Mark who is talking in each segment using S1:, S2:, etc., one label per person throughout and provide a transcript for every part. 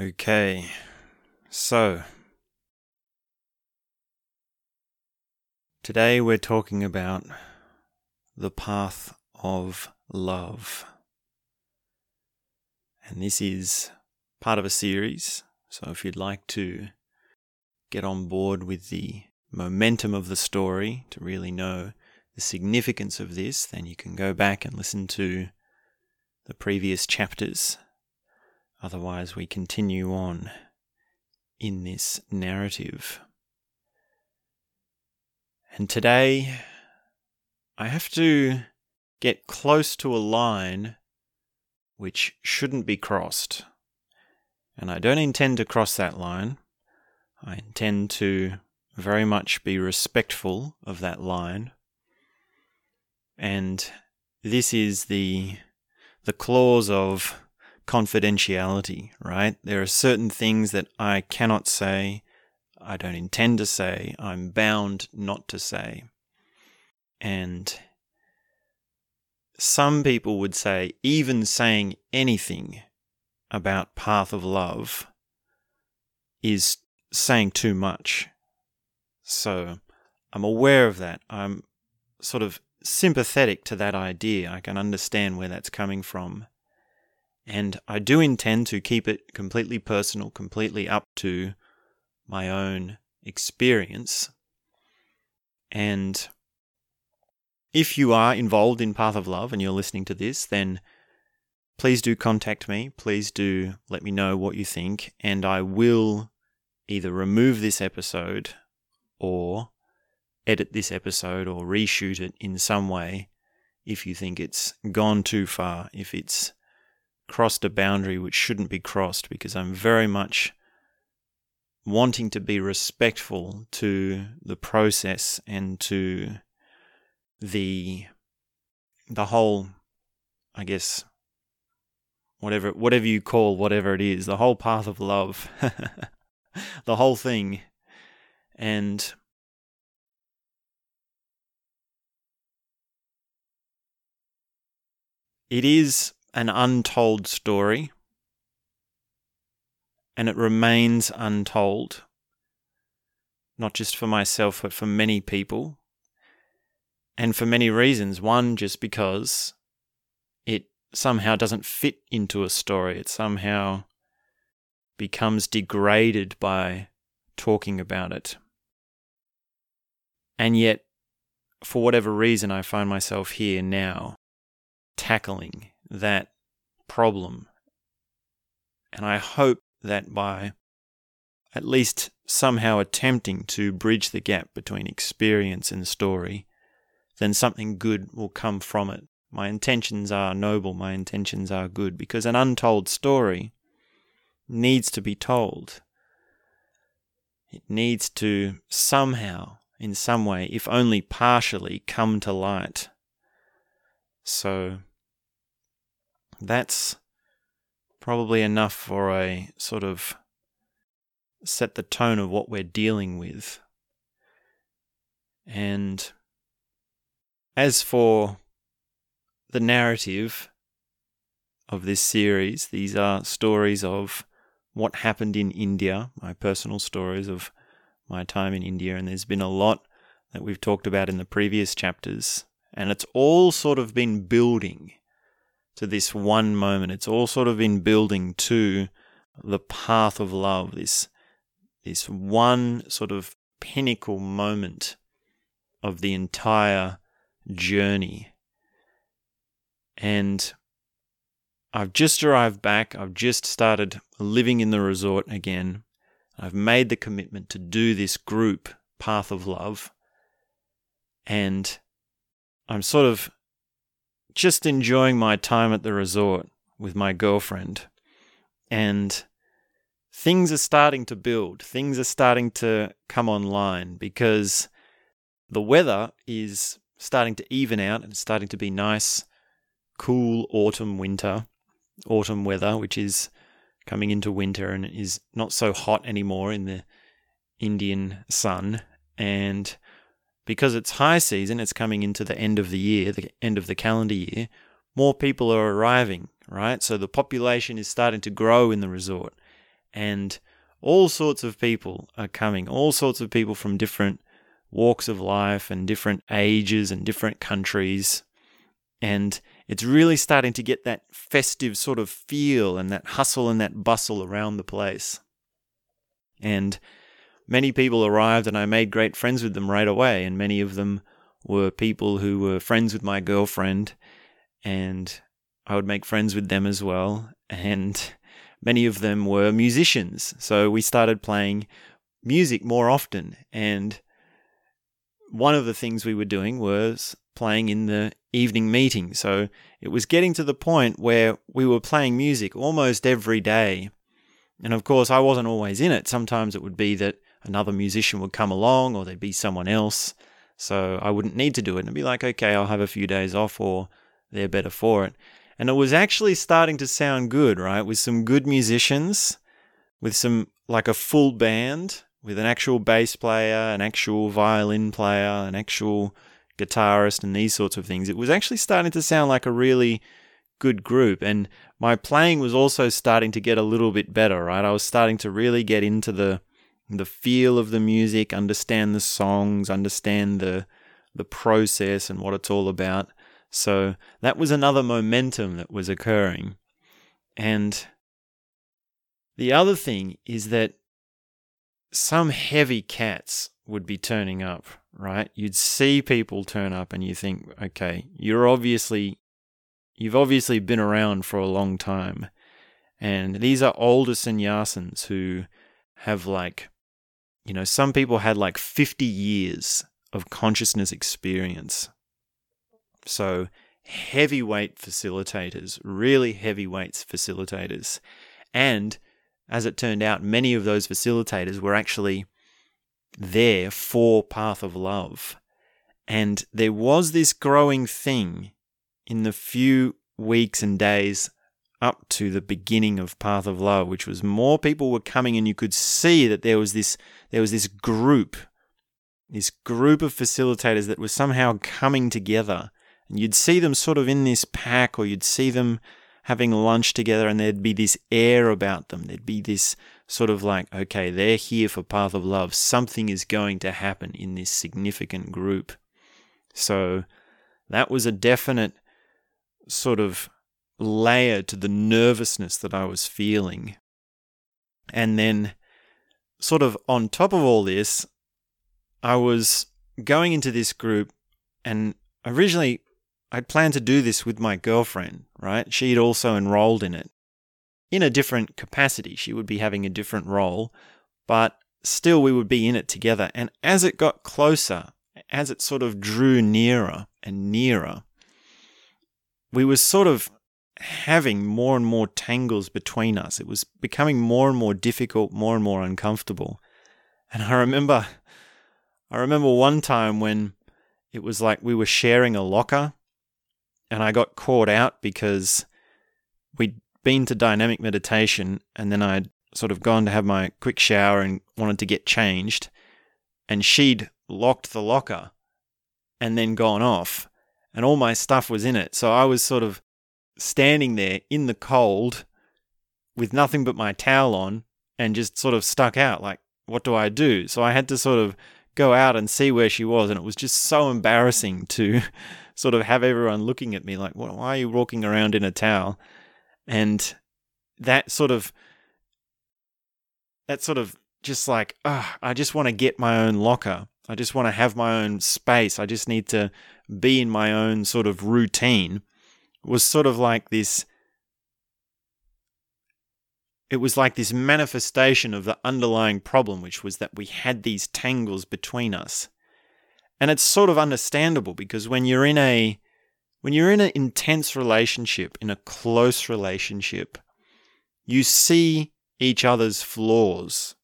S1: Okay, so today we're talking about the path of love. And this is part of a series, so if you'd like to get on board with the momentum of the story to really know the significance of this, then you can go back and listen to the previous chapters Otherwise, we continue on in this narrative. And today, I have to get close to a line which shouldn't be crossed. And I don't intend to cross that line. I intend to very much be respectful of that line. And this is the the clause of confidentiality, right? There are certain things that I cannot say, I don't intend to say, I'm bound not to say. And some people would say, even saying anything about Path of Love is saying too much. So I'm aware of that. I'm sort of sympathetic to that idea. I can understand where that's coming from. And I do intend to keep it completely personal, completely up to my own experience. And if you are involved in Path of Love and you're listening to this, then please do contact me. Please do let me know what you think. And I will either remove this episode or edit this episode or reshoot it in some way if you think it's gone too far, if it's crossed a boundary which shouldn't be crossed because I'm very much wanting to be respectful to the process and to the the whole I guess whatever whatever you call whatever it is the whole path of love the whole thing. And it is an untold story, and it remains untold, not just for myself, but for many people, and for many reasons. One, just because it somehow doesn't fit into a story, it somehow becomes degraded by talking about it. And yet, for whatever reason, I find myself here now tackling that problem. And I hope that by at least somehow attempting to bridge the gap between experience and story, then something good will come from it. My intentions are noble, my intentions are good, because an untold story needs to be told. It needs to somehow, in some way, if only partially, come to light. So, that's probably enough for a sort of set the tone of what we're dealing with. And as for the narrative of this series, these are stories of what happened in India, my personal stories of my time in India, and there's been a lot that we've talked about in the previous chapters, and it's all sort of been building to this one moment. It's all sort of in building to the path of love, this this one sort of pinnacle moment of the entire journey. And I've just arrived back. I've just started living in the resort again. I've made the commitment to do this group path of love. And I'm sort of just enjoying my time at the resort with my girlfriend. And things are starting to build, things are starting to come online because the weather is starting to even out and it's starting to be nice, cool autumn, winter, autumn weather, which is coming into winter and is not so hot anymore in the Indian sun. And because it's high season, it's coming into the end of the year, the end of the calendar year, more people are arriving, right? So the population is starting to grow in the resort. and all sorts of people are coming, all sorts of people from different walks of life and different ages and different countries. And it's really starting to get that festive sort of feel and that hustle and that bustle around the place. And many people arrived, and I made great friends with them right away. And many of them were people who were friends with my girlfriend, and I would make friends with them as well. And many of them were musicians. So we started playing music more often. And one of the things we were doing was playing in the evening meeting. So it was getting to the point where we were playing music almost every day. And of course, I wasn't always in it. Sometimes it would be that another musician would come along or there'd be someone else. So I wouldn't need to do it and be like, okay, I'll have a few days off or they're better for it. And it was actually starting to sound good, right? With some good musicians, with some like a full band, with an actual bass player, an actual violin player, an actual guitarist, and these sorts of things. It was actually starting to sound like a really good group. And my playing was also starting to get a little bit better, right? I was starting to really get into the the feel of the music, understand the songs, understand the the process and what it's all about. So that was another momentum that was occurring. And the other thing is that some heavy cats would be turning up, right? You'd see people turn up and you think, okay, you're obviously, you've obviously been around for a long time. And these are older sannyasins who have like, you know, some people had like 50 years of consciousness experience. So, heavyweight facilitators, really heavyweight facilitators. And as it turned out, many of those facilitators were actually there for Path of Love. And there was this growing thing in the few weeks and days up to the beginning of Path of Love, which was more people were coming and you could see that there was this there was this group, this group of facilitators that were somehow coming together and you'd see them sort of in this pack, or you'd see them having lunch together, and there'd be this air about them. There'd be this sort of like, okay, they're here for Path of Love. Something is going to happen in this significant group. So that was a definite sort of layer to the nervousness that I was feeling. And then, sort of on top of all this, I was going into this group, and originally I'd planned to do this with my girlfriend, right? She'd also enrolled in it. In a different capacity, she would be having a different role, but still we would be in it together. And as it got closer, as it sort of drew nearer and nearer, we were sort of having more and more tangles between us. It was becoming more and more difficult, more and more uncomfortable. And I remember, I remember one time when it was like we were sharing a locker and I got caught out because we'd been to dynamic meditation and then I'd sort of gone to have my quick shower and wanted to get changed and she'd locked the locker and then gone off and all my stuff was in it so I was sort of standing there in the cold with nothing but my towel on and just sort of stuck out like what do I do so I had to sort of go out and see where she was and it was just so embarrassing to sort of have everyone looking at me like, why are you walking around in a towel? And that sort of, that sort of just like, oh, I just want to get my own locker. I just want to have my own space. I just need to be in my own sort of routine was sort of like this. It was like this manifestation of the underlying problem, which was that we had these tangles between us. And it's sort of understandable because when you're in a when you're in an intense relationship, in a close relationship, you see each other's flaws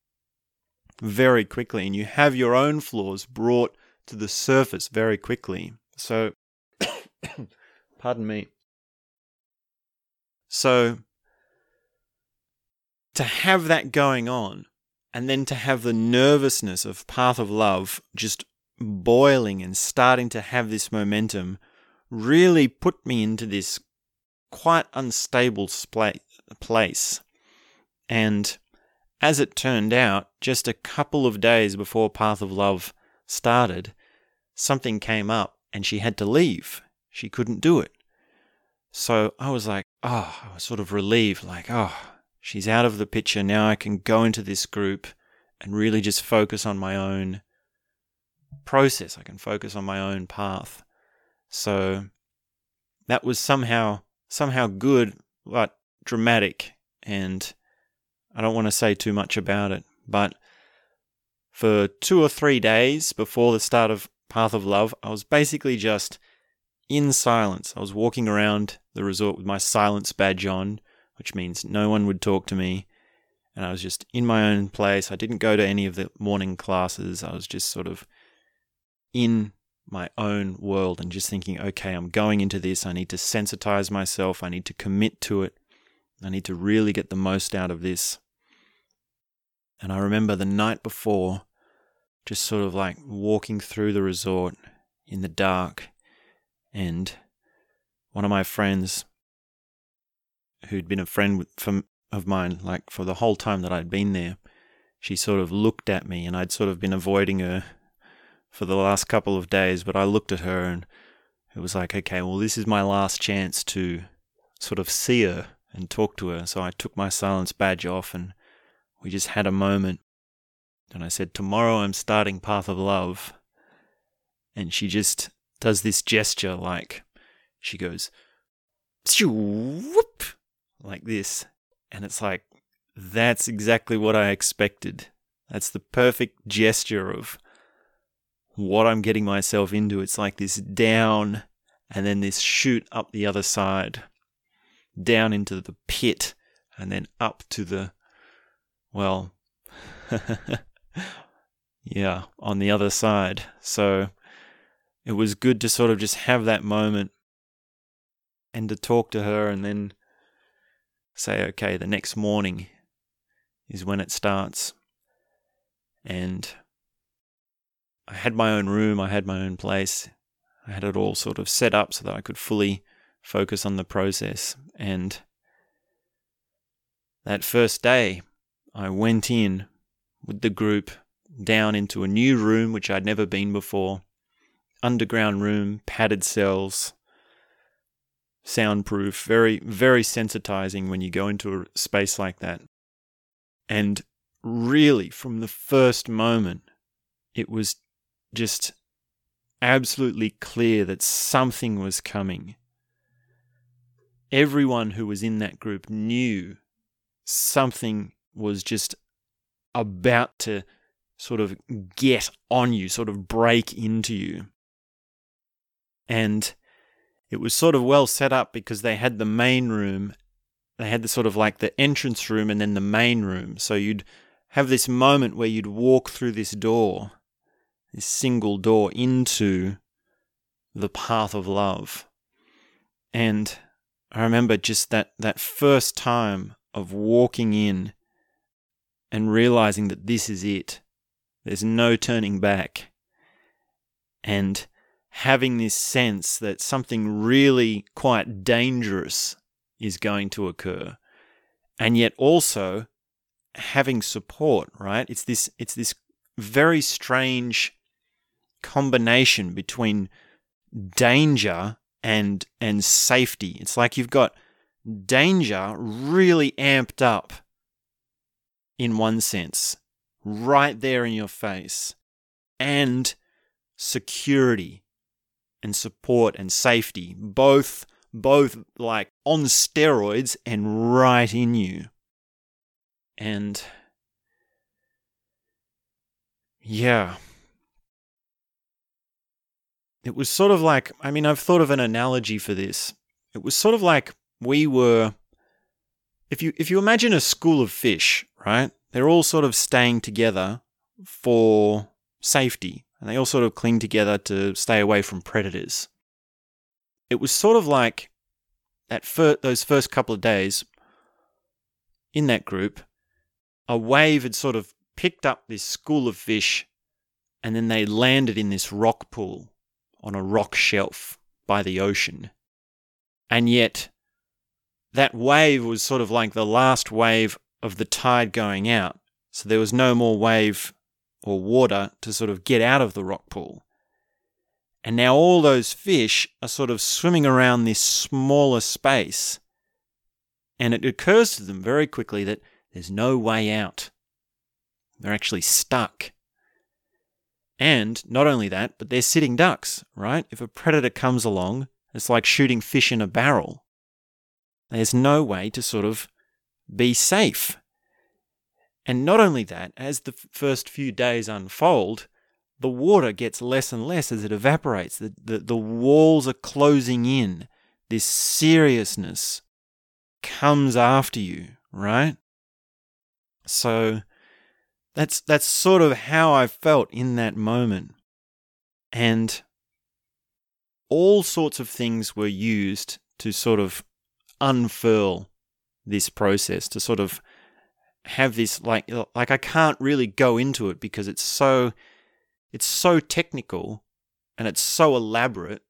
S1: very quickly and you have your own flaws brought to the surface very quickly. So pardon me. So to have that going on and then to have the nervousness of path of love just boiling and starting to have this momentum really put me into this quite unstable place. And as it turned out, just a couple of days before Path of Love started, something came up and she had to leave. She couldn't do it. So I was like, oh, I was sort of relieved, like, oh, she's out of the picture. Now I can go into this group and really just focus on my own process. I can focus on my own path. So that was somehow somehow good but dramatic and I don't want to say too much about it, but for 2 or 3 days before the start of Path of Love, I was basically just in silence. I was walking around the resort with my silence badge on, which means no one would talk to me. And I was just in my own place. I didn't go to any of the morning classes. I was just sort of in my own world and just thinking, okay, I'm going into this. I need to sensitize myself. I need to commit to it. I need to really get the most out of this. And I remember the night before, just sort of like walking through the resort in the dark, and one of my friends, who'd been a friend of mine like for the whole time that I'd been there, she sort of looked at me, and I'd sort of been avoiding her for the last couple of days, but I looked at her and it was like, okay, well, this is my last chance to sort of see her and talk to her. So I took my silence badge off and we just had a moment. And I said, Tomorrow I'm starting Path of Love. And she just does this gesture like she goes, whoop, like this. And it's like, that's exactly what I expected. That's the perfect gesture of what I'm getting myself into. It's like this down and then this shoot up the other side, down into the pit, and then up to the, well, yeah, on the other side. So it was good to sort of just have that moment and to talk to her and then say, okay, the next morning is when it starts. And I had my own room, I had my own place. I had it all sort of set up so that I could fully focus on the process. And that first day, I went in with the group down into a new room which I'd never been before. Underground room, padded cells, soundproof, very, very sensitizing when you go into a space like that. And really, from the first moment, it was just absolutely clear that something was coming. Everyone who was in that group knew something was just about to sort of get on you, sort of break into you. And it was sort of well set up because they had the main room, they had the sort of like the entrance room and then the main room. So you'd have this moment where you'd walk through this door this single door into the path of love. And I remember just that, that first time of walking in and realizing that this is it. There's no turning back. And having this sense that something really quite dangerous is going to occur. And yet also having support, right? It's this it's this very strange combination between danger and and safety. It's like you've got danger really amped up in one sense, right there in your face, and security and support and safety, both both like on steroids and right in you. And yeah, it was sort of like, I mean, I've thought of an analogy for this. It was sort of like we were if you if you imagine a school of fish, right? They're all sort of staying together for safety, and they all sort of cling together to stay away from predators. It was sort of like that fir- those first couple of days in that group, a wave had sort of picked up this school of fish and then they landed in this rock pool on a rock shelf by the ocean. And yet, that wave was sort of like the last wave of the tide going out. So there was no more wave or water to sort of get out of the rock pool. And now all those fish are sort of swimming around this smaller space. And it occurs to them very quickly that there's no way out. They're actually stuck. And not only that, but they're sitting ducks, right? If a predator comes along, it's like shooting fish in a barrel. There's no way to sort of be safe. And not only that, as the first few days unfold, the water gets less and less as it evaporates. The, the, the walls are closing in. This seriousness comes after you, right? So that's that's sort of how I felt in that moment. And all sorts of things were used to sort of unfurl this process, to sort of have this like uh, like I can't really go into it because it's so it's so technical and it's so elaborate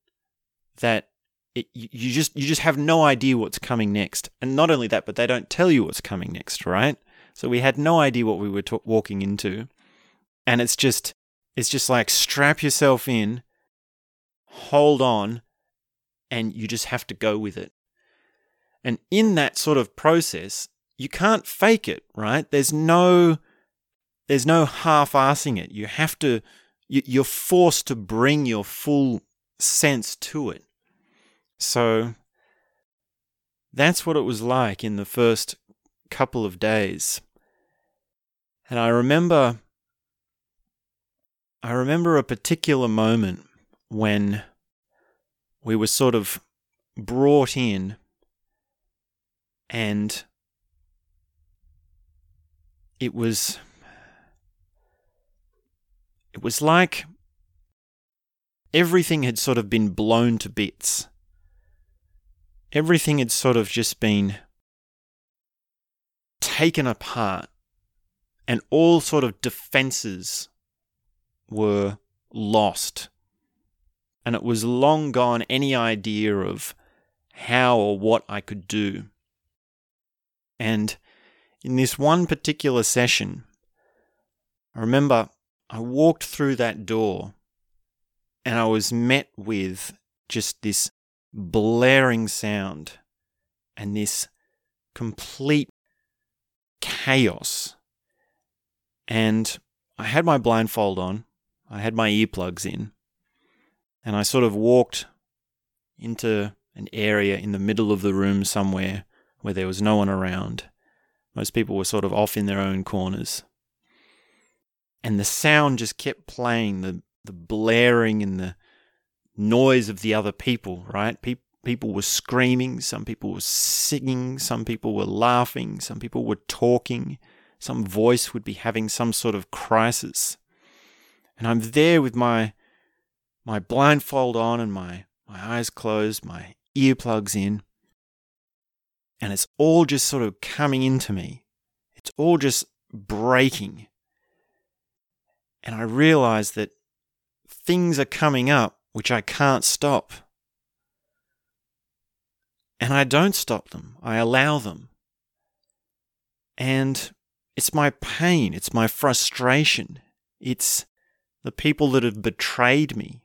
S1: that it, you just you just have no idea what's coming next. And not only that, but they don't tell you what's coming next, right? So we had no idea what we were walking into, and it's just it's just like strap yourself in, hold on, and you just have to go with it. And in that sort of process, you can't fake it, right? There's no there's no half-assing it. You have to you're forced to bring your full sense to it. So that's what it was like in the first couple of days. And I remember I remember a particular moment when we were sort of brought in and it was it was like everything had sort of been blown to bits. Everything had sort of just been taken apart, and all sort of defenses were lost. And it was long gone any idea of how or what I could do. And in this one particular session, I remember I walked through that door and I was met with just this blaring sound and this complete chaos. And I had my blindfold on, I had my earplugs in, and I sort of walked into an area in the middle of the room somewhere where there was no one around. Most people were sort of off in their own corners. And the sound just kept playing the the blaring and the noise of the other people right? Pe- people were screaming some people were singing some people were laughing some people were talking some voice would be having some sort of crisis. And i'm there with my my blindfold on and my my eyes closed my earplugs in and it's all just sort of coming into me. It's all just breaking. And I realize that things are coming up which I can't stop. And I don't stop them, I allow them. And it's my pain, it's my frustration, it's the people that have betrayed me,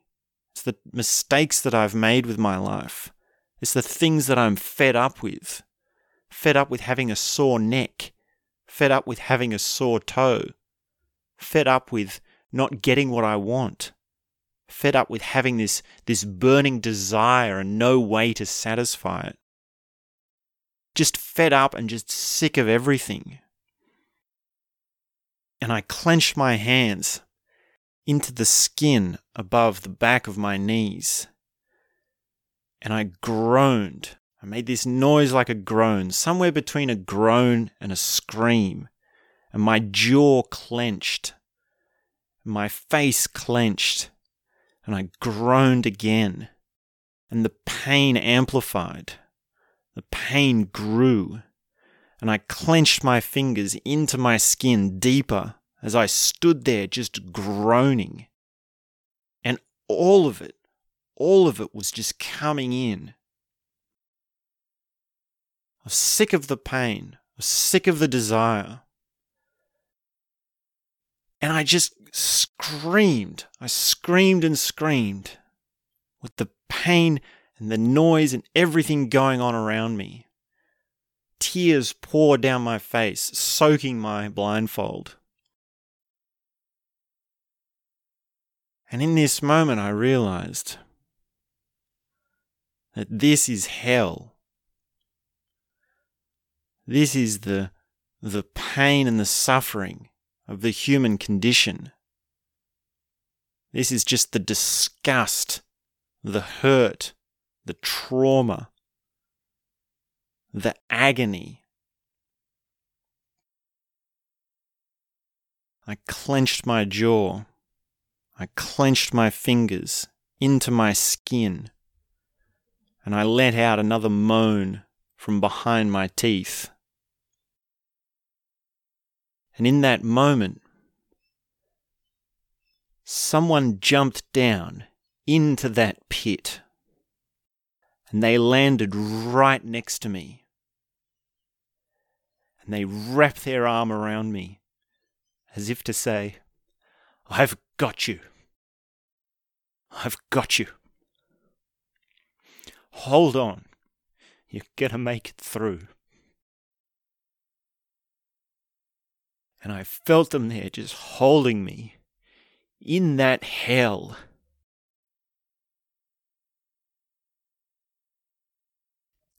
S1: it's the mistakes that I've made with my life, it's the things that I'm fed up with. Fed up with having a sore neck, fed up with having a sore toe, fed up with not getting what I want, fed up with having this, this burning desire and no way to satisfy it. Just fed up and just sick of everything. And I clenched my hands into the skin above the back of my knees. And I groaned. I made this noise like a groan, somewhere between a groan and a scream. And my jaw clenched. My face clenched, and I groaned again, and the pain amplified. The pain grew, and I clenched my fingers into my skin deeper as I stood there just groaning. And all of it, all of it was just coming in. I was sick of the pain, I was sick of the desire. And I just screamed. I screamed and screamed with the pain and the noise and everything going on around me. Tears poured down my face, soaking my blindfold. And in this moment, I realized that this is hell. This is the, the pain and the suffering of the human condition. This is just the disgust, the hurt, the trauma, the agony. I clenched my jaw. I clenched my fingers into my skin, and I let out another moan from behind my teeth. And in that moment, someone jumped down into that pit and they landed right next to me. And they wrapped their arm around me as if to say, I've got you. I've got you. Hold on. You're going to make it through. And I felt them there just holding me in that hell.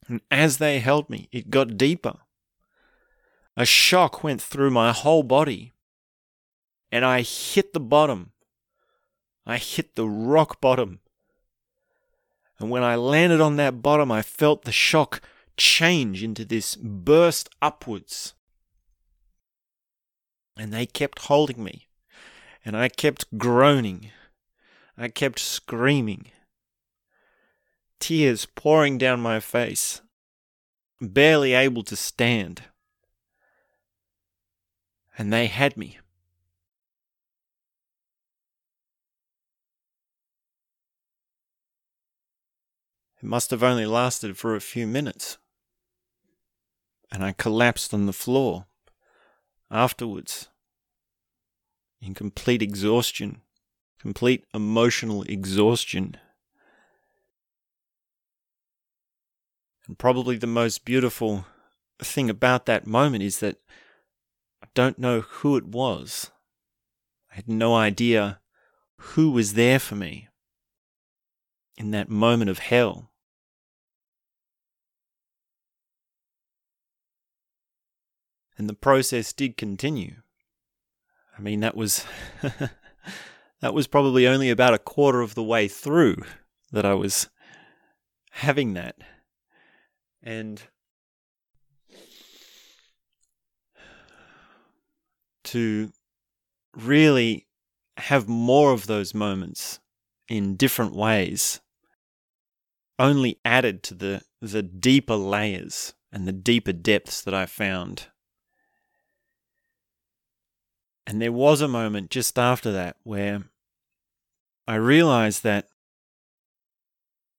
S1: And as they held me, it got deeper. A shock went through my whole body, and I hit the bottom. I hit the rock bottom. And when I landed on that bottom, I felt the shock change into this burst upwards. And they kept holding me. And I kept groaning. I kept screaming. Tears pouring down my face. Barely able to stand. And they had me. It must have only lasted for a few minutes. And I collapsed on the floor afterwards in complete exhaustion, complete emotional exhaustion. And probably the most beautiful thing about that moment is that I don't know who it was. I had no idea who was there for me in that moment of hell. And the process did continue. I mean, that was that was probably only about a quarter of the way through that I was having that. And to really have more of those moments in different ways only added to the the deeper layers and the deeper depths that I found and there was a moment just after that where I realized that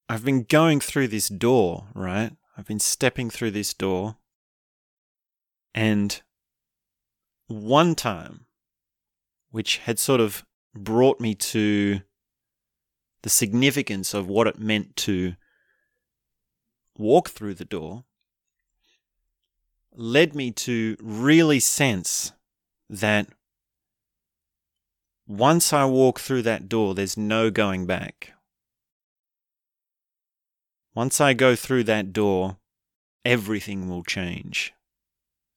S1: I've been going through this door, right? I've been stepping through this door. And one time, which had sort of brought me to the significance of what it meant to walk through the door, led me to really sense that once I walk through that door, there's no going back. Once I go through that door, everything will change.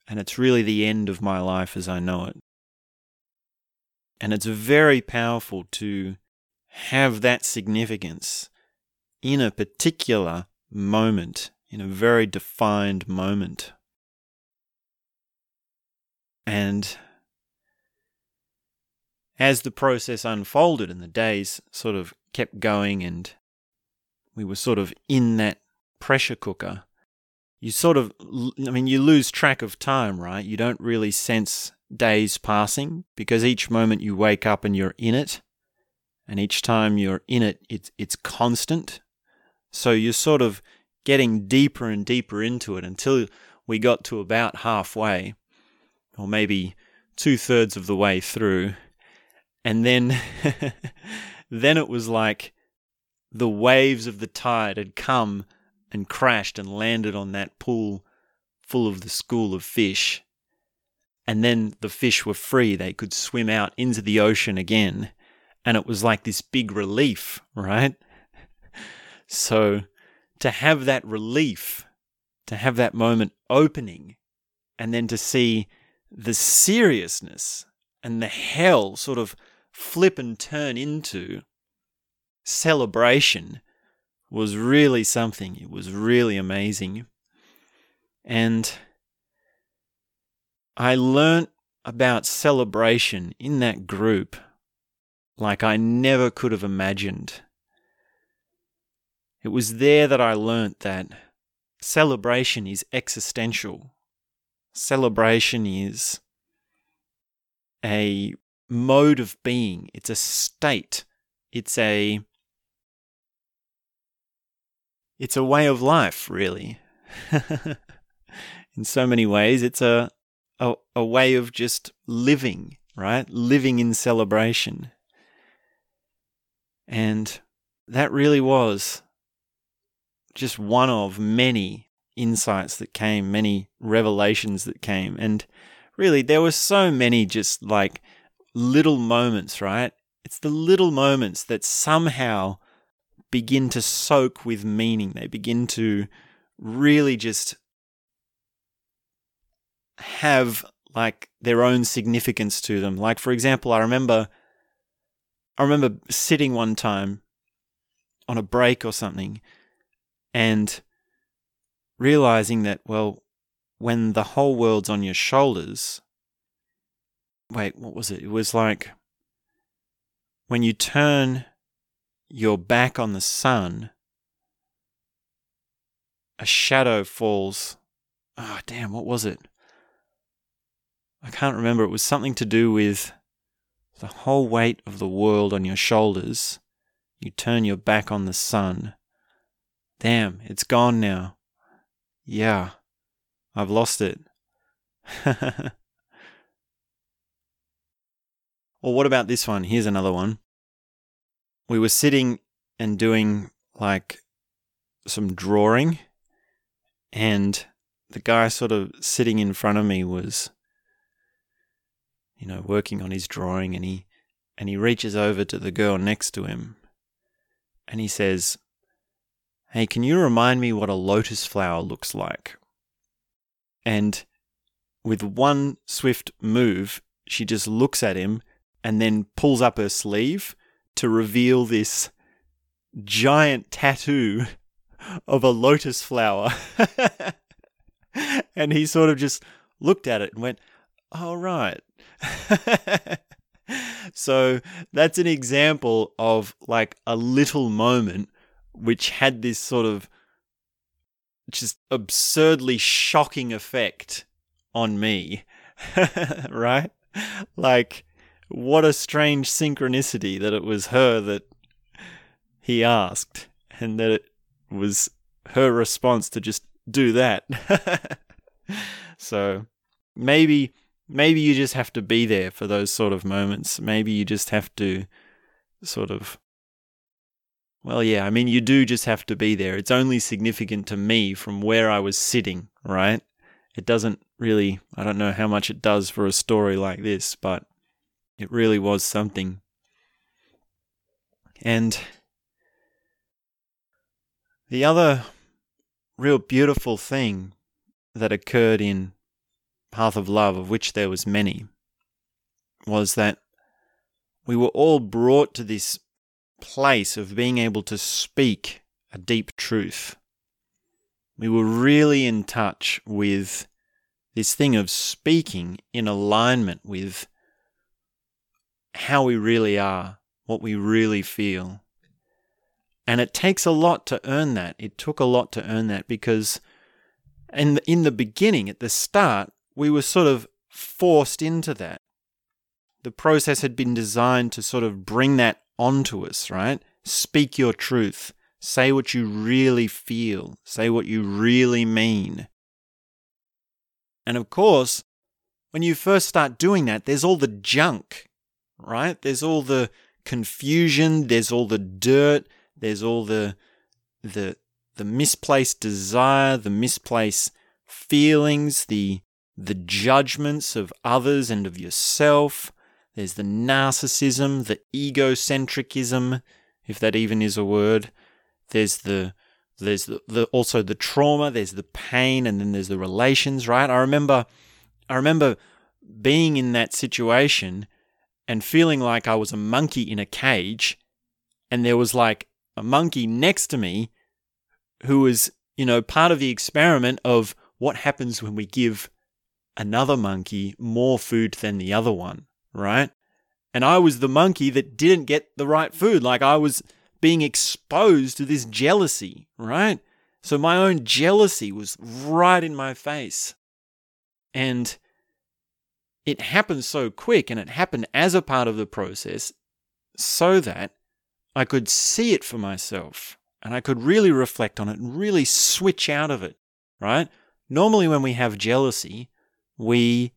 S1: And it's really the end of my life as I know it. And it's very powerful to have that significance in a particular moment, in a very defined moment. And as the process unfolded and the days sort of kept going and we were sort of in that pressure cooker, you sort of, I mean, you lose track of time, right? You don't really sense days passing because each moment you wake up and you're in it, and each time you're in it, it's, it's constant. So you're sort of getting deeper and deeper into it until we got to about halfway, or maybe two thirds of the way through And then, then it was like the waves of the tide had come and crashed and landed on that pool full of the school of fish. And then the fish were free. They could swim out into the ocean again. And it was like this big relief, right? So to have that relief, to have that moment opening, and then to see the seriousness and the hell sort of flip and turn into celebration was really something. It was really amazing. And I learnt about celebration in that group like I never could have imagined. It was there that I learnt that celebration is existential. Celebration is a mode of being, it's a state, it's a it's a way of life, really. In so many ways, it's a, a, a way of just living, right? Living in celebration. And that really was just one of many insights that came, many revelations that came. And really, there were so many just like little moments, right? It's the little moments that somehow begin to soak with meaning. They begin to really just have like their own significance to them. Like for example, I remember I remember sitting one time on a break or something and realizing that well when the whole world's on your shoulders wait, what was it? It was like when you turn your back on the sun, a shadow falls. Oh, damn, what was it? I can't remember. It was something to do with the whole weight of the world on your shoulders. You turn your back on the sun. Damn, it's gone now. Yeah, I've lost it. or what about this one? Here's another one we were sitting and doing like some drawing, and the guy sort of sitting in front of me was, you know, working on his drawing, and he and he reaches over to the girl next to him, and he says, "Hey, can you remind me what a lotus flower looks like?" And with one swift move, she just looks at him and then pulls up her sleeve to reveal this giant tattoo of a lotus flower. and he sort of just looked at it and went, "All oh, right." so that's an example of like a little moment which had this sort of just absurdly shocking effect on me. right? Like what a strange synchronicity that it was her that he asked, and that it was her response to just do that. so maybe maybe you just have to be there for those sort of moments. Maybe you just have to sort of well, yeah, I mean, you do just have to be there. It's only significant to me from where I was sitting, right? It doesn't really, I don't know how much it does for a story like this, but it really was something. And the other real beautiful thing that occurred in Path of Love, of which there was many, was that we were all brought to this place of being able to speak a deep truth. We were really in touch with this thing of speaking in alignment with how we really are, what we really feel. And it takes a lot to earn that. It took a lot to earn that because in the, in the beginning, at the start, we were sort of forced into that. The process had been designed to sort of bring that onto us, right? Speak your truth. Say what you really feel. Say what you really mean. And of course, when you first start doing that, there's all the junk right? There's all the confusion, there's all the dirt, there's all the the the misplaced desire, the misplaced feelings, the the judgments of others and of yourself. There's the narcissism, the egocentricism, if that even is a word. There's the there's the, the also the trauma, there's the pain, and then there's the relations, right? I remember I remember being in that situation and feeling like I was a monkey in a cage, and there was like a monkey next to me who was, you know, part of the experiment of what happens when we give another monkey more food than the other one, right? And I was the monkey that didn't get the right food. Like I was being exposed to this jealousy, right? So my own jealousy was right in my face. And it happened so quick and it happened as a part of the process so that I could see it for myself and I could really reflect on it and really switch out of it, right? Normally, when we have jealousy, we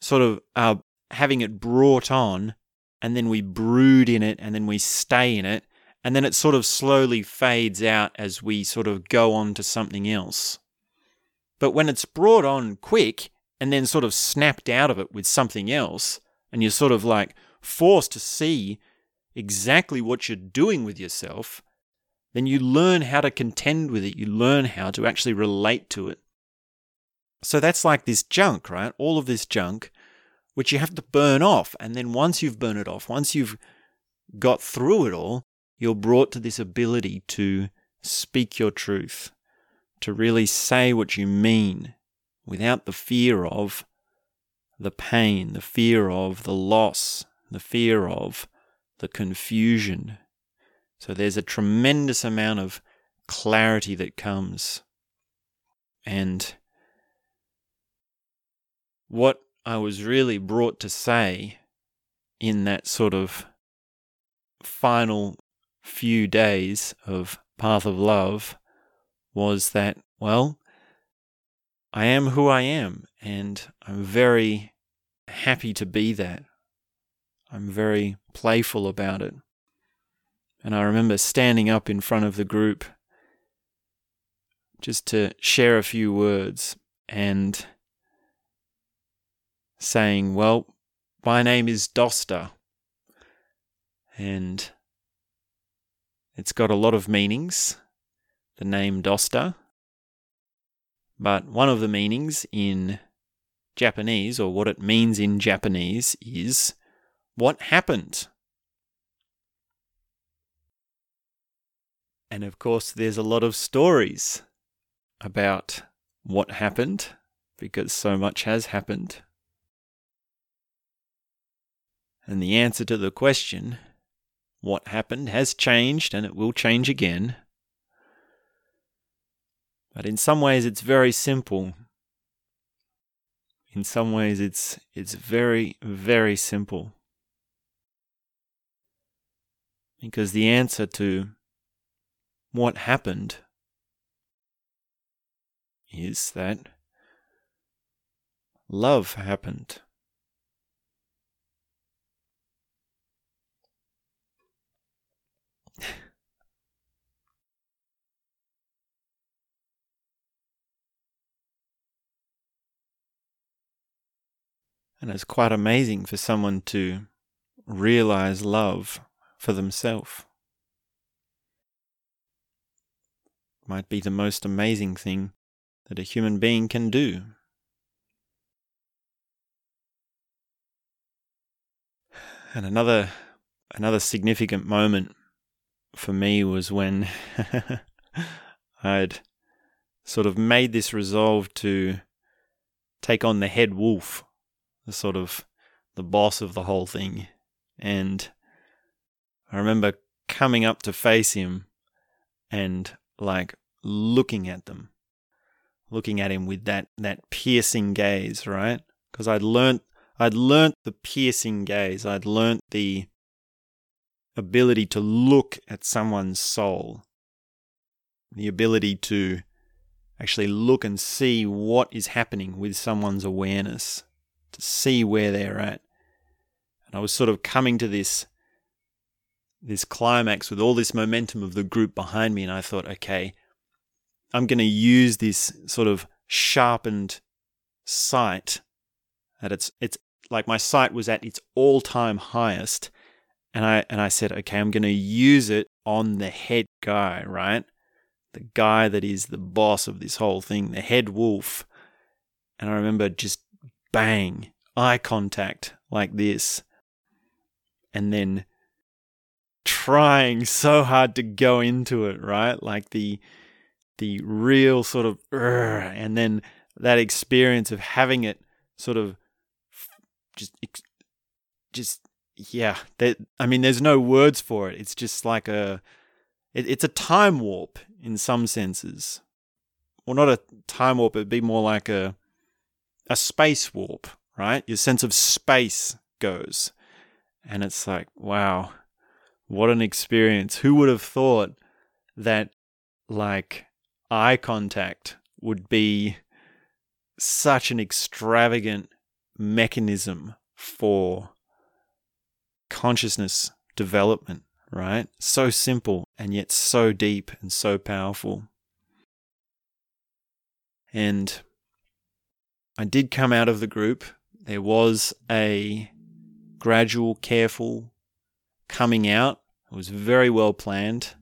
S1: sort of are having it brought on and then we brood in it and then we stay in it and then it sort of slowly fades out as we sort of go on to something else. But when it's brought on quick and then sort of snapped out of it with something else, and you're sort of like forced to see exactly what you're doing with yourself, then you learn how to contend with it. You learn how to actually relate to it. So that's like this junk, right? All of this junk, which you have to burn off. And then once you've burned it off, once you've got through it all, you're brought to this ability to speak your truth, to really say what you mean without the fear of the pain, the fear of the loss, the fear of the confusion. So there's a tremendous amount of clarity that comes. And what I was really brought to say in that sort of final few days of Path of Love was that, well, I am who I am, and I'm very happy to be that. I'm very playful about it. And I remember standing up in front of the group just to share a few words and saying, Well, my name is Dosta. And it's got a lot of meanings, the name Dosta. But one of the meanings in Japanese, or what it means in Japanese, is what happened. And of course, there's a lot of stories about what happened because so much has happened. And the answer to the question, what happened, has changed and it will change again. But in some ways, it's very simple. In some ways, it's, it's very, very simple. Because the answer to what happened is that love happened. And it's quite amazing for someone to realize love for themselves. Might be the most amazing thing that a human being can do. And another another significant moment for me was when I'd sort of made this resolve to take on the head wolf the sort of the boss of the whole thing. And I remember coming up to face him and like looking at them, looking at him with that that piercing gaze, right? Because I'd learnt I'd learnt the piercing gaze. I'd learnt the ability to look at someone's soul, the ability to actually look and see what is happening with someone's awareness to see where they're at. And I was sort of coming to this this climax with all this momentum of the group behind me and I thought, okay, I'm going to use this sort of sharpened sight at its it's like my sight was at its all-time highest and I and I said, okay, I'm going to use it on the head guy, right? The guy that is the boss of this whole thing, the head wolf. And I remember just bang, eye contact like this. And then trying so hard to go into it, right? Like the the real sort of and then that experience of having it sort of just just yeah, that I mean there's no words for it. It's just like a it, it's a time warp in some senses. Well, not a time warp, it'd be more like a a space warp, right? Your sense of space goes. And it's like, wow, what an experience. Who would have thought that like eye contact would be such an extravagant mechanism for consciousness development, right? So simple and yet so deep and so powerful. And I did come out of the group. There was a gradual, careful coming out. It was very well planned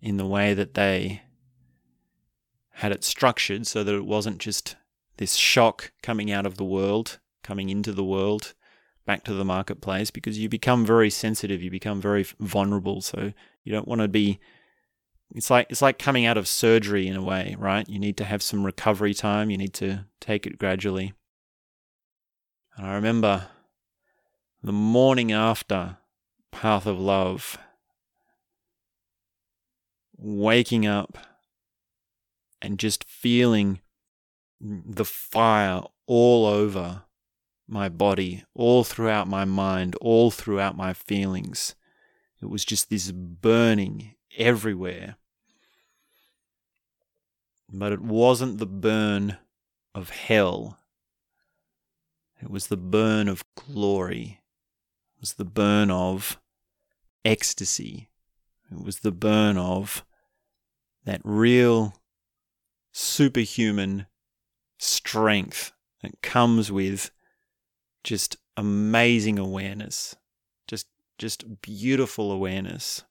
S1: in the way that they had it structured so that it wasn't just this shock coming out of the world, coming into the world, back to the marketplace because you become very sensitive, you become very vulnerable. So you don't want to be. It's like it's like coming out of surgery in a way, right? You need to have some recovery time. You need to take it gradually. And I remember the morning after Path of Love, waking up and just feeling the fire all over my body, all throughout my mind, all throughout my feelings. It was just this burning everywhere. But it wasn't the burn of hell. It was the burn of glory. It was the burn of ecstasy. It was the burn of that real superhuman strength that comes with just amazing awareness, just just beautiful awareness.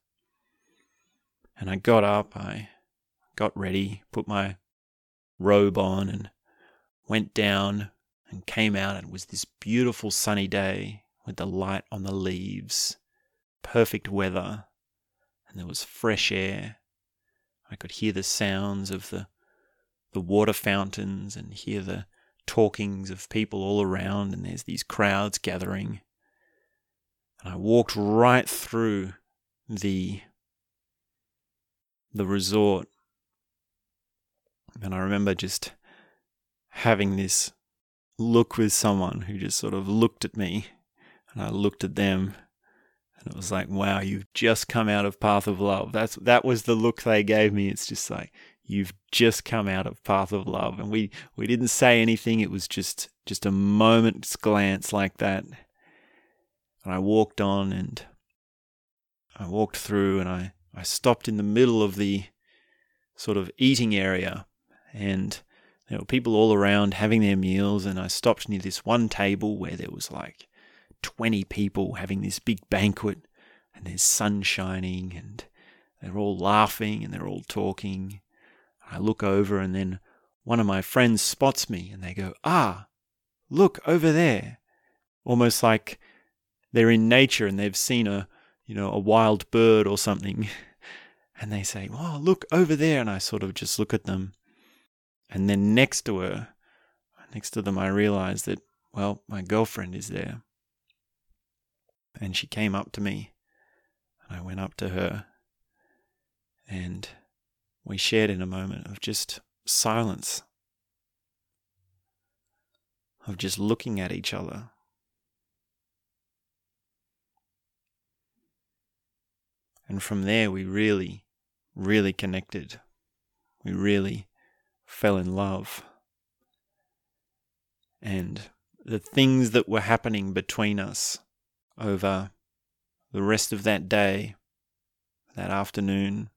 S1: And I got up, I got ready, put my robe on and went down and came out and it was this beautiful sunny day with the light on the leaves, perfect weather, and there was fresh air. I could hear the sounds of the the water fountains and hear the talkings of people all around, and there's these crowds gathering. And I walked right through the the resort, and I remember just having this look with someone who just sort of looked at me, and I looked at them, and it was like, wow, you've just come out of Path of Love. That's that was the look they gave me. It's just like you've just come out of path of love and we we didn't say anything it was just just a moment's glance like that and i walked on and i walked through and i i stopped in the middle of the sort of eating area and there were people all around having their meals and i stopped near this one table where there was like 20 people having this big banquet and there's sun shining and they're all laughing and they're all talking I look over and then one of my friends spots me and they go, Ah, look over there. Almost like they're in nature and they've seen a, you know, a wild bird or something. And they say, Oh, look over there. And I sort of just look at them. And then next to her, next to them, I realize that, well, my girlfriend is there. And she came up to me. And I went up to her. And we shared in a moment of just silence, of just looking at each other. And from there, we really, really connected. We really fell in love. And the things that were happening between us over the rest of that day, that afternoon,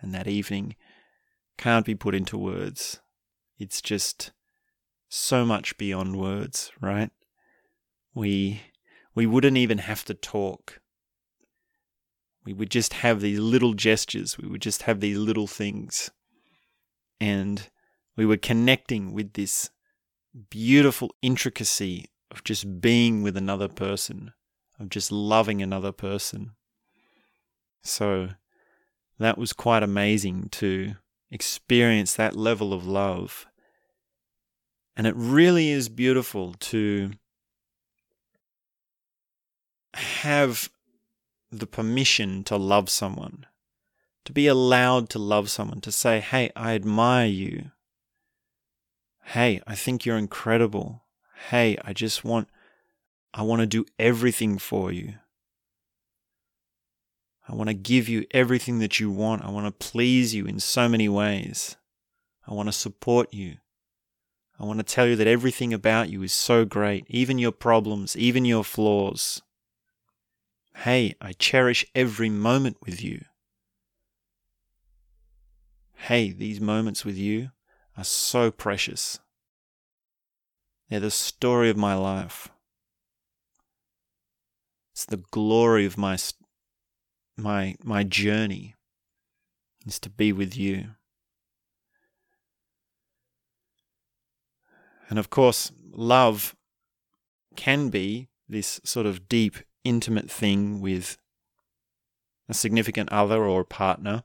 S1: and that evening can't be put into words. It's just so much beyond words, right? We we wouldn't even have to talk. We would just have these little gestures. We would just have these little things. And we were connecting with this beautiful intricacy of just being with another person, of just loving another person. So that was quite amazing to experience that level of love. And it really is beautiful to have the permission to love someone, to be allowed to love someone, to say, Hey, I admire you. Hey, I think you're incredible. Hey, I just want, I want to do everything for you. I want to give you everything that you want. I want to please you in so many ways. I want to support you. I want to tell you that everything about you is so great, even your problems, even your flaws. Hey, I cherish every moment with you. Hey, these moments with you are so precious. They're the story of my life. It's the glory of my my my journey is to be with you. And of course, love can be this sort of deep, intimate thing with a significant other or a partner.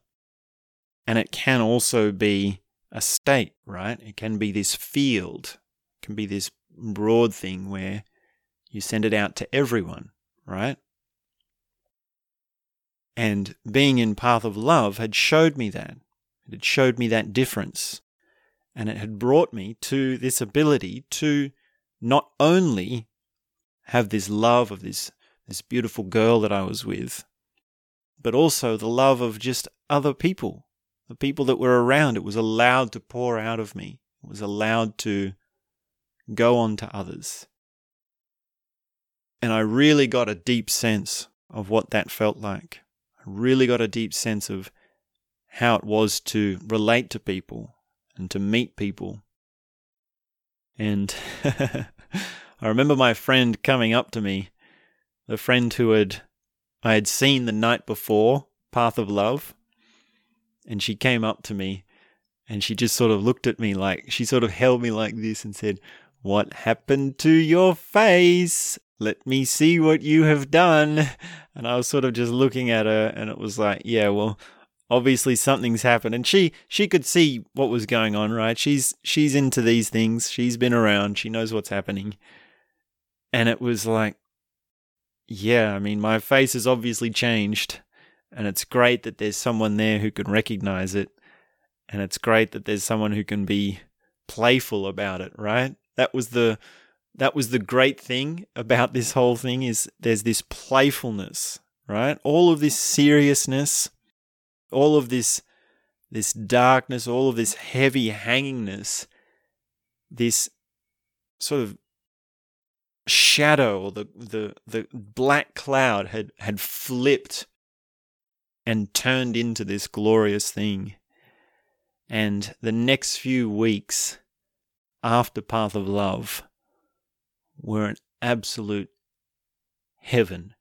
S1: And it can also be a state, right? It can be this field, it can be this broad thing where you send it out to everyone, right? And being in Path of Love had showed me that. It had showed me that difference. And it had brought me to this ability to not only have this love of this, this beautiful girl that I was with, but also the love of just other people, the people that were around. It was allowed to pour out of me, it was allowed to go on to others. And I really got a deep sense of what that felt like. I really got a deep sense of how it was to relate to people and to meet people. And I remember my friend coming up to me, the friend who had I had seen the night before, Path of Love, and she came up to me and she just sort of looked at me like she sort of held me like this and said, "What happened to your face? Let me see what you have done." And I was sort of just looking at her and it was like, "Yeah, well, obviously something's happened. And she she could see what was going on right? She's she's into these things. She's been around. She knows what's happening. And it was like yeah i mean my face has obviously changed and it's great that there's someone there who can recognize it and it's great that there's someone who can be playful about it right? That was the that was the great thing about this whole thing is there's this playfulness right? All of this seriousness all of this this darkness, all of this heavy hangingness, this sort of shadow or the, the, the black cloud had, had flipped and turned into this glorious thing. And the next few weeks after Path of Love were an absolute heaven,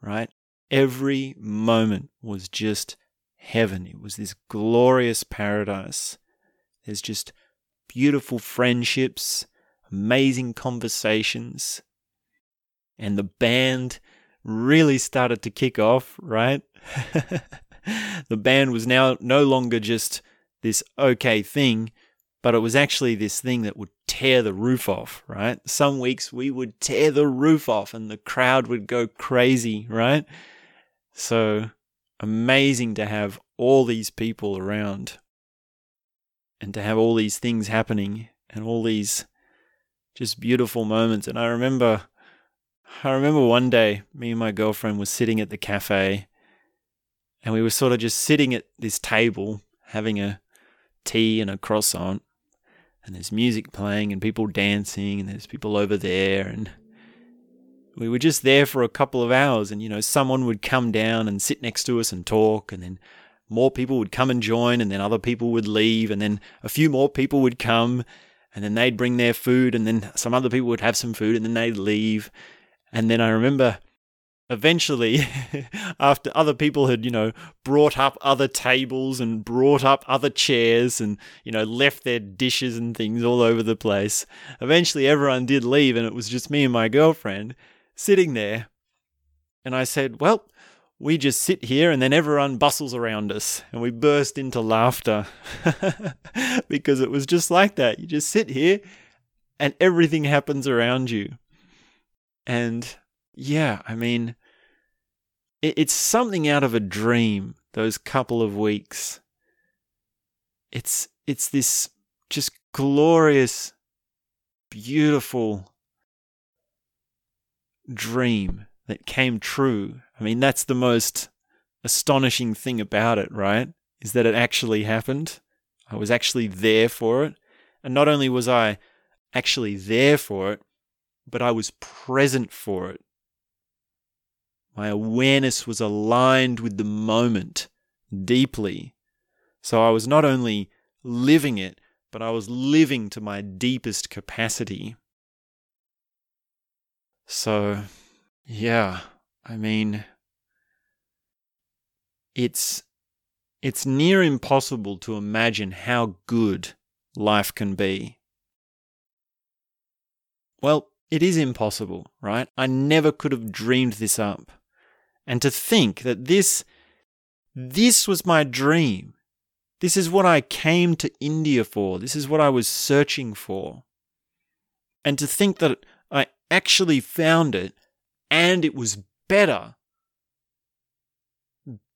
S1: right? Every moment was just heaven. It was this glorious paradise. There's just beautiful friendships, amazing conversations. And the band really started to kick off, right? the band was now no longer just this okay thing, but it was actually this thing that would tear the roof off, right? Some weeks we would tear the roof off and the crowd would go crazy, right? So amazing to have all these people around and to have all these things happening and all these just beautiful moments. And I remember, I remember one day, me and my girlfriend were sitting at the cafe and we were sort of just sitting at this table having a tea and a croissant and there's music playing and people dancing and there's people over there and we were just there for a couple of hours and you know someone would come down and sit next to us and talk and then more people would come and join and then other people would leave and then a few more people would come and then they'd bring their food and then some other people would have some food and then they'd leave. And then i remember eventually after other people had you know brought up other tables and brought up other chairs and you know left their dishes and things all over the place eventually everyone did leave and it was just me and my girlfriend sitting there. And i said well we just sit here and then everyone bustles around us and we burst into laughter because it was just like that you just sit here and everything happens around you and yeah, I mean, it's something out of a dream. Those couple of weeks. It's it's this just glorious, beautiful dream that came true. I mean, that's the most astonishing thing about it, right? Is that it actually happened. I was actually there for it. And not only was I actually there for it, but I was present for it. My awareness was aligned with the moment deeply. So I was not only living it, but I was living to my deepest capacity. So, yeah, I mean, it's it's near impossible to imagine how good life can be. Well, it is impossible, right? I never could have dreamed this up. And to think that this, this was my dream. This is what I came to India for. This is what I was searching for. And to think that I actually found it and it was better,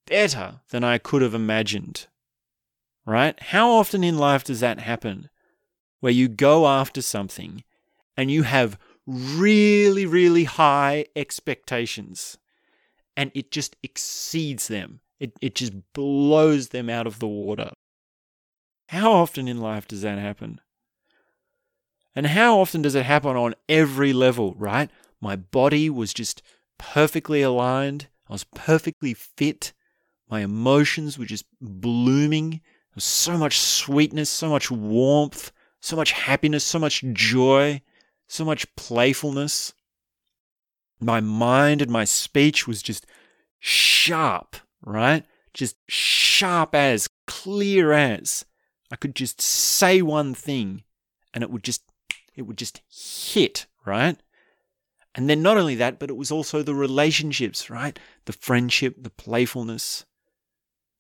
S1: better than I could have imagined. Right? How often in life does that happen? Where you go after something and you have really, really high expectations and it just exceeds them. It, it just blows them out of the water. How often in life does that happen? And how often does it happen on every level, right? My body was just perfectly aligned. I was perfectly fit. My emotions were just blooming. There was so much sweetness, so much warmth, so much happiness, so much joy, so much playfulness my mind and my speech was just sharp, right? Just sharp as, clear as. I could just say one thing and it would just it would just hit, right? And then not only that, but it was also the relationships, right? The friendship, the playfulness,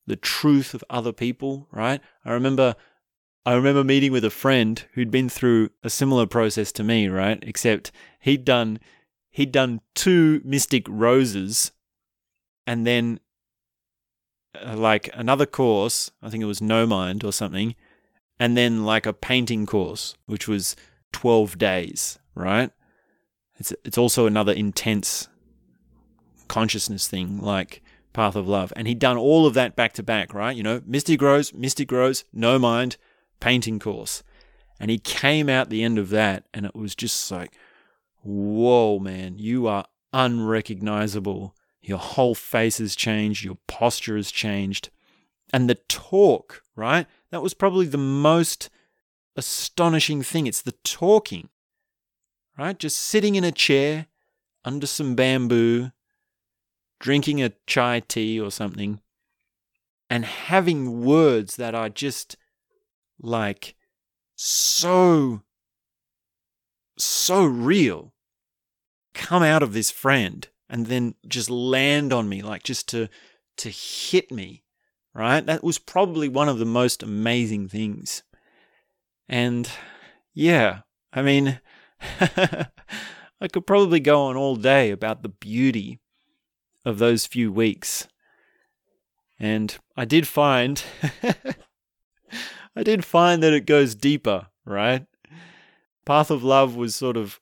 S1: the truth of other people, right? I remember I remember meeting with a friend who'd been through a similar process to me, right? Except he'd done he'd done two Mystic Roses and then uh, like another course, I think it was No Mind or something, and then like a painting course, which was 12 days, right? It's, it's also another intense consciousness thing, like Path of Love. And he'd done all of that back to back, right? You know, Mystic Rose, Mystic Rose, No Mind, painting course. And he came out the end of that, and it was just like, whoa, man, you are unrecognizable. Your whole face has changed, your posture has changed. And the talk, right? That was probably the most astonishing thing. It's the talking, right? Just sitting in a chair under some bamboo, drinking a chai tea or something, and having words that are just like so so real come out of this friend and then just land on me like just to to hit me right that was probably one of the most amazing things and yeah i mean i could probably go on all day about the beauty of those few weeks and i did find i did find that it goes deeper right Path of Love was sort of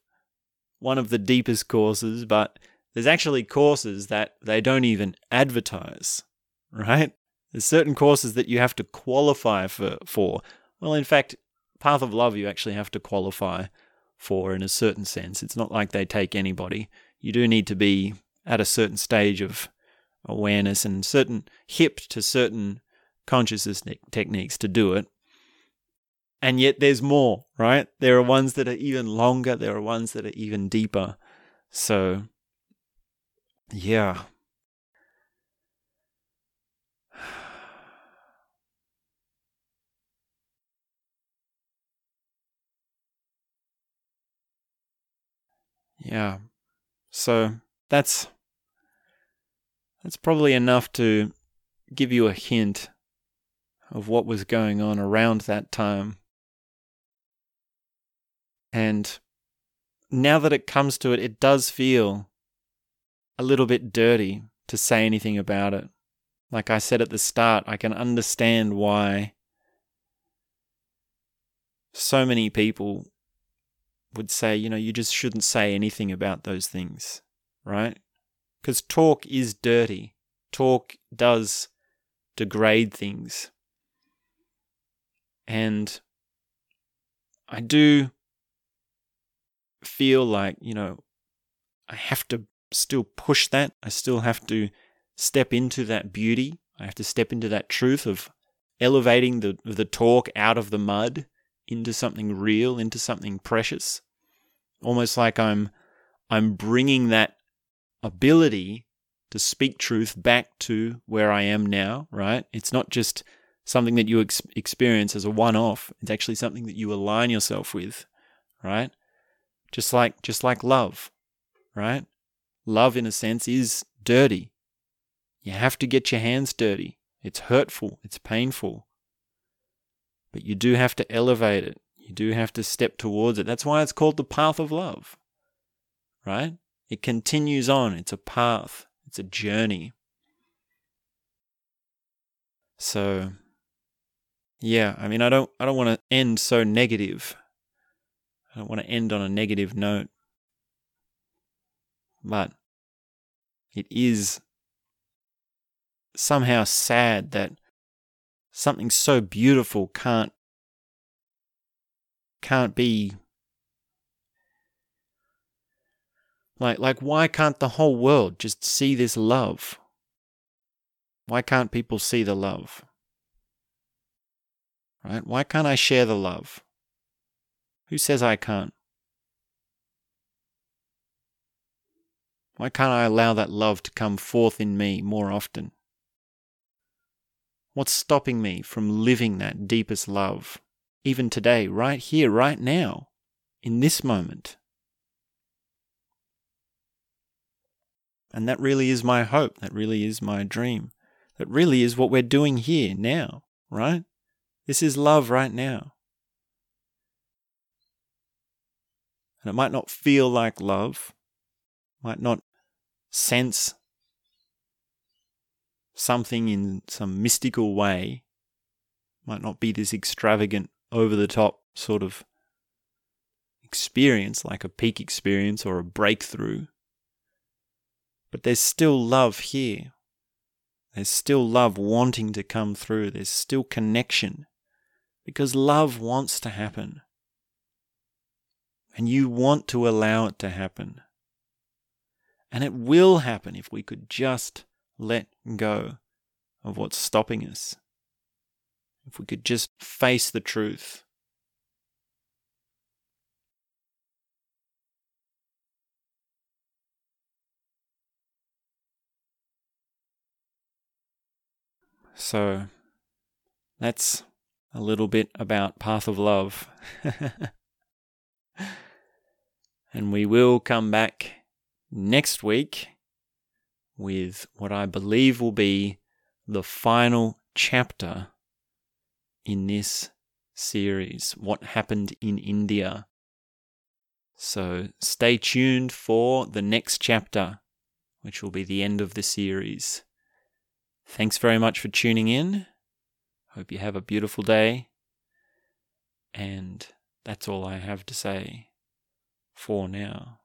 S1: one of the deepest courses, but there's actually courses that they don't even advertise, right? There's certain courses that you have to qualify for, for. Well, in fact, Path of Love you actually have to qualify for in a certain sense. It's not like they take anybody. you do need to be at a certain stage of awareness and certain hip to certain consciousness techniques to do it. And yet there's more, right? There are ones that are even longer, there are ones that are even deeper. So, yeah. Yeah. So that's that's probably enough to give you a hint of what was going on around that time. And now that it comes to it, it does feel a little bit dirty to say anything about it. Like I said at the start, I can understand why so many people would say, you know, you just shouldn't say anything about those things, right? Because talk is dirty. Talk does degrade things. And I do feel like, you know, I have to still push that. I still have to step into that beauty. I have to step into that truth of elevating the, the talk out of the mud into something real, into something precious. Almost like I'm I'm bringing that ability to speak truth back to where I am now, right? It's not just something that you ex- experience as a one off, it's actually something that you align yourself with, right? Just like just like love, right? Love in a sense is dirty. You have to get your hands dirty. It's hurtful, it's painful. But you do have to elevate it. You do have to step towards it. That's why it's called the path of love. Right? It continues on. It's a path. It's a journey. So yeah, I mean I don't I don't want to end so negative. I don't want to end on a negative note. But it is somehow sad that something so beautiful can't can't be like like why can't the whole world just see this love? Why can't people see the love? Right? Why can't i share the love? Who says i can't? Why can't i allow that love to come forth in me more often? What's stopping me from living that deepest love even today, right here, right now, in this moment. And that really is my hope. That really is my dream. That really is what we're doing here now, right? This is love right now. And it might not feel like love, might not sense something in some mystical way, might not be this extravagant over the top sort of experience, like a peak experience or a breakthrough. But there's still love here. There's still love wanting to come through. There's still connection because love wants to happen. And you want to allow it to happen. And it will happen if we could just let go of what's stopping us. If we could just face the truth. So that's a little bit about Path of Love. and we will come back next week with what I believe will be the final chapter in this series, What Happened in India. So stay tuned for the next chapter, which will be the end of the series. Thanks very much for tuning in. Hope you have a beautiful day. And that's all I have to say for now.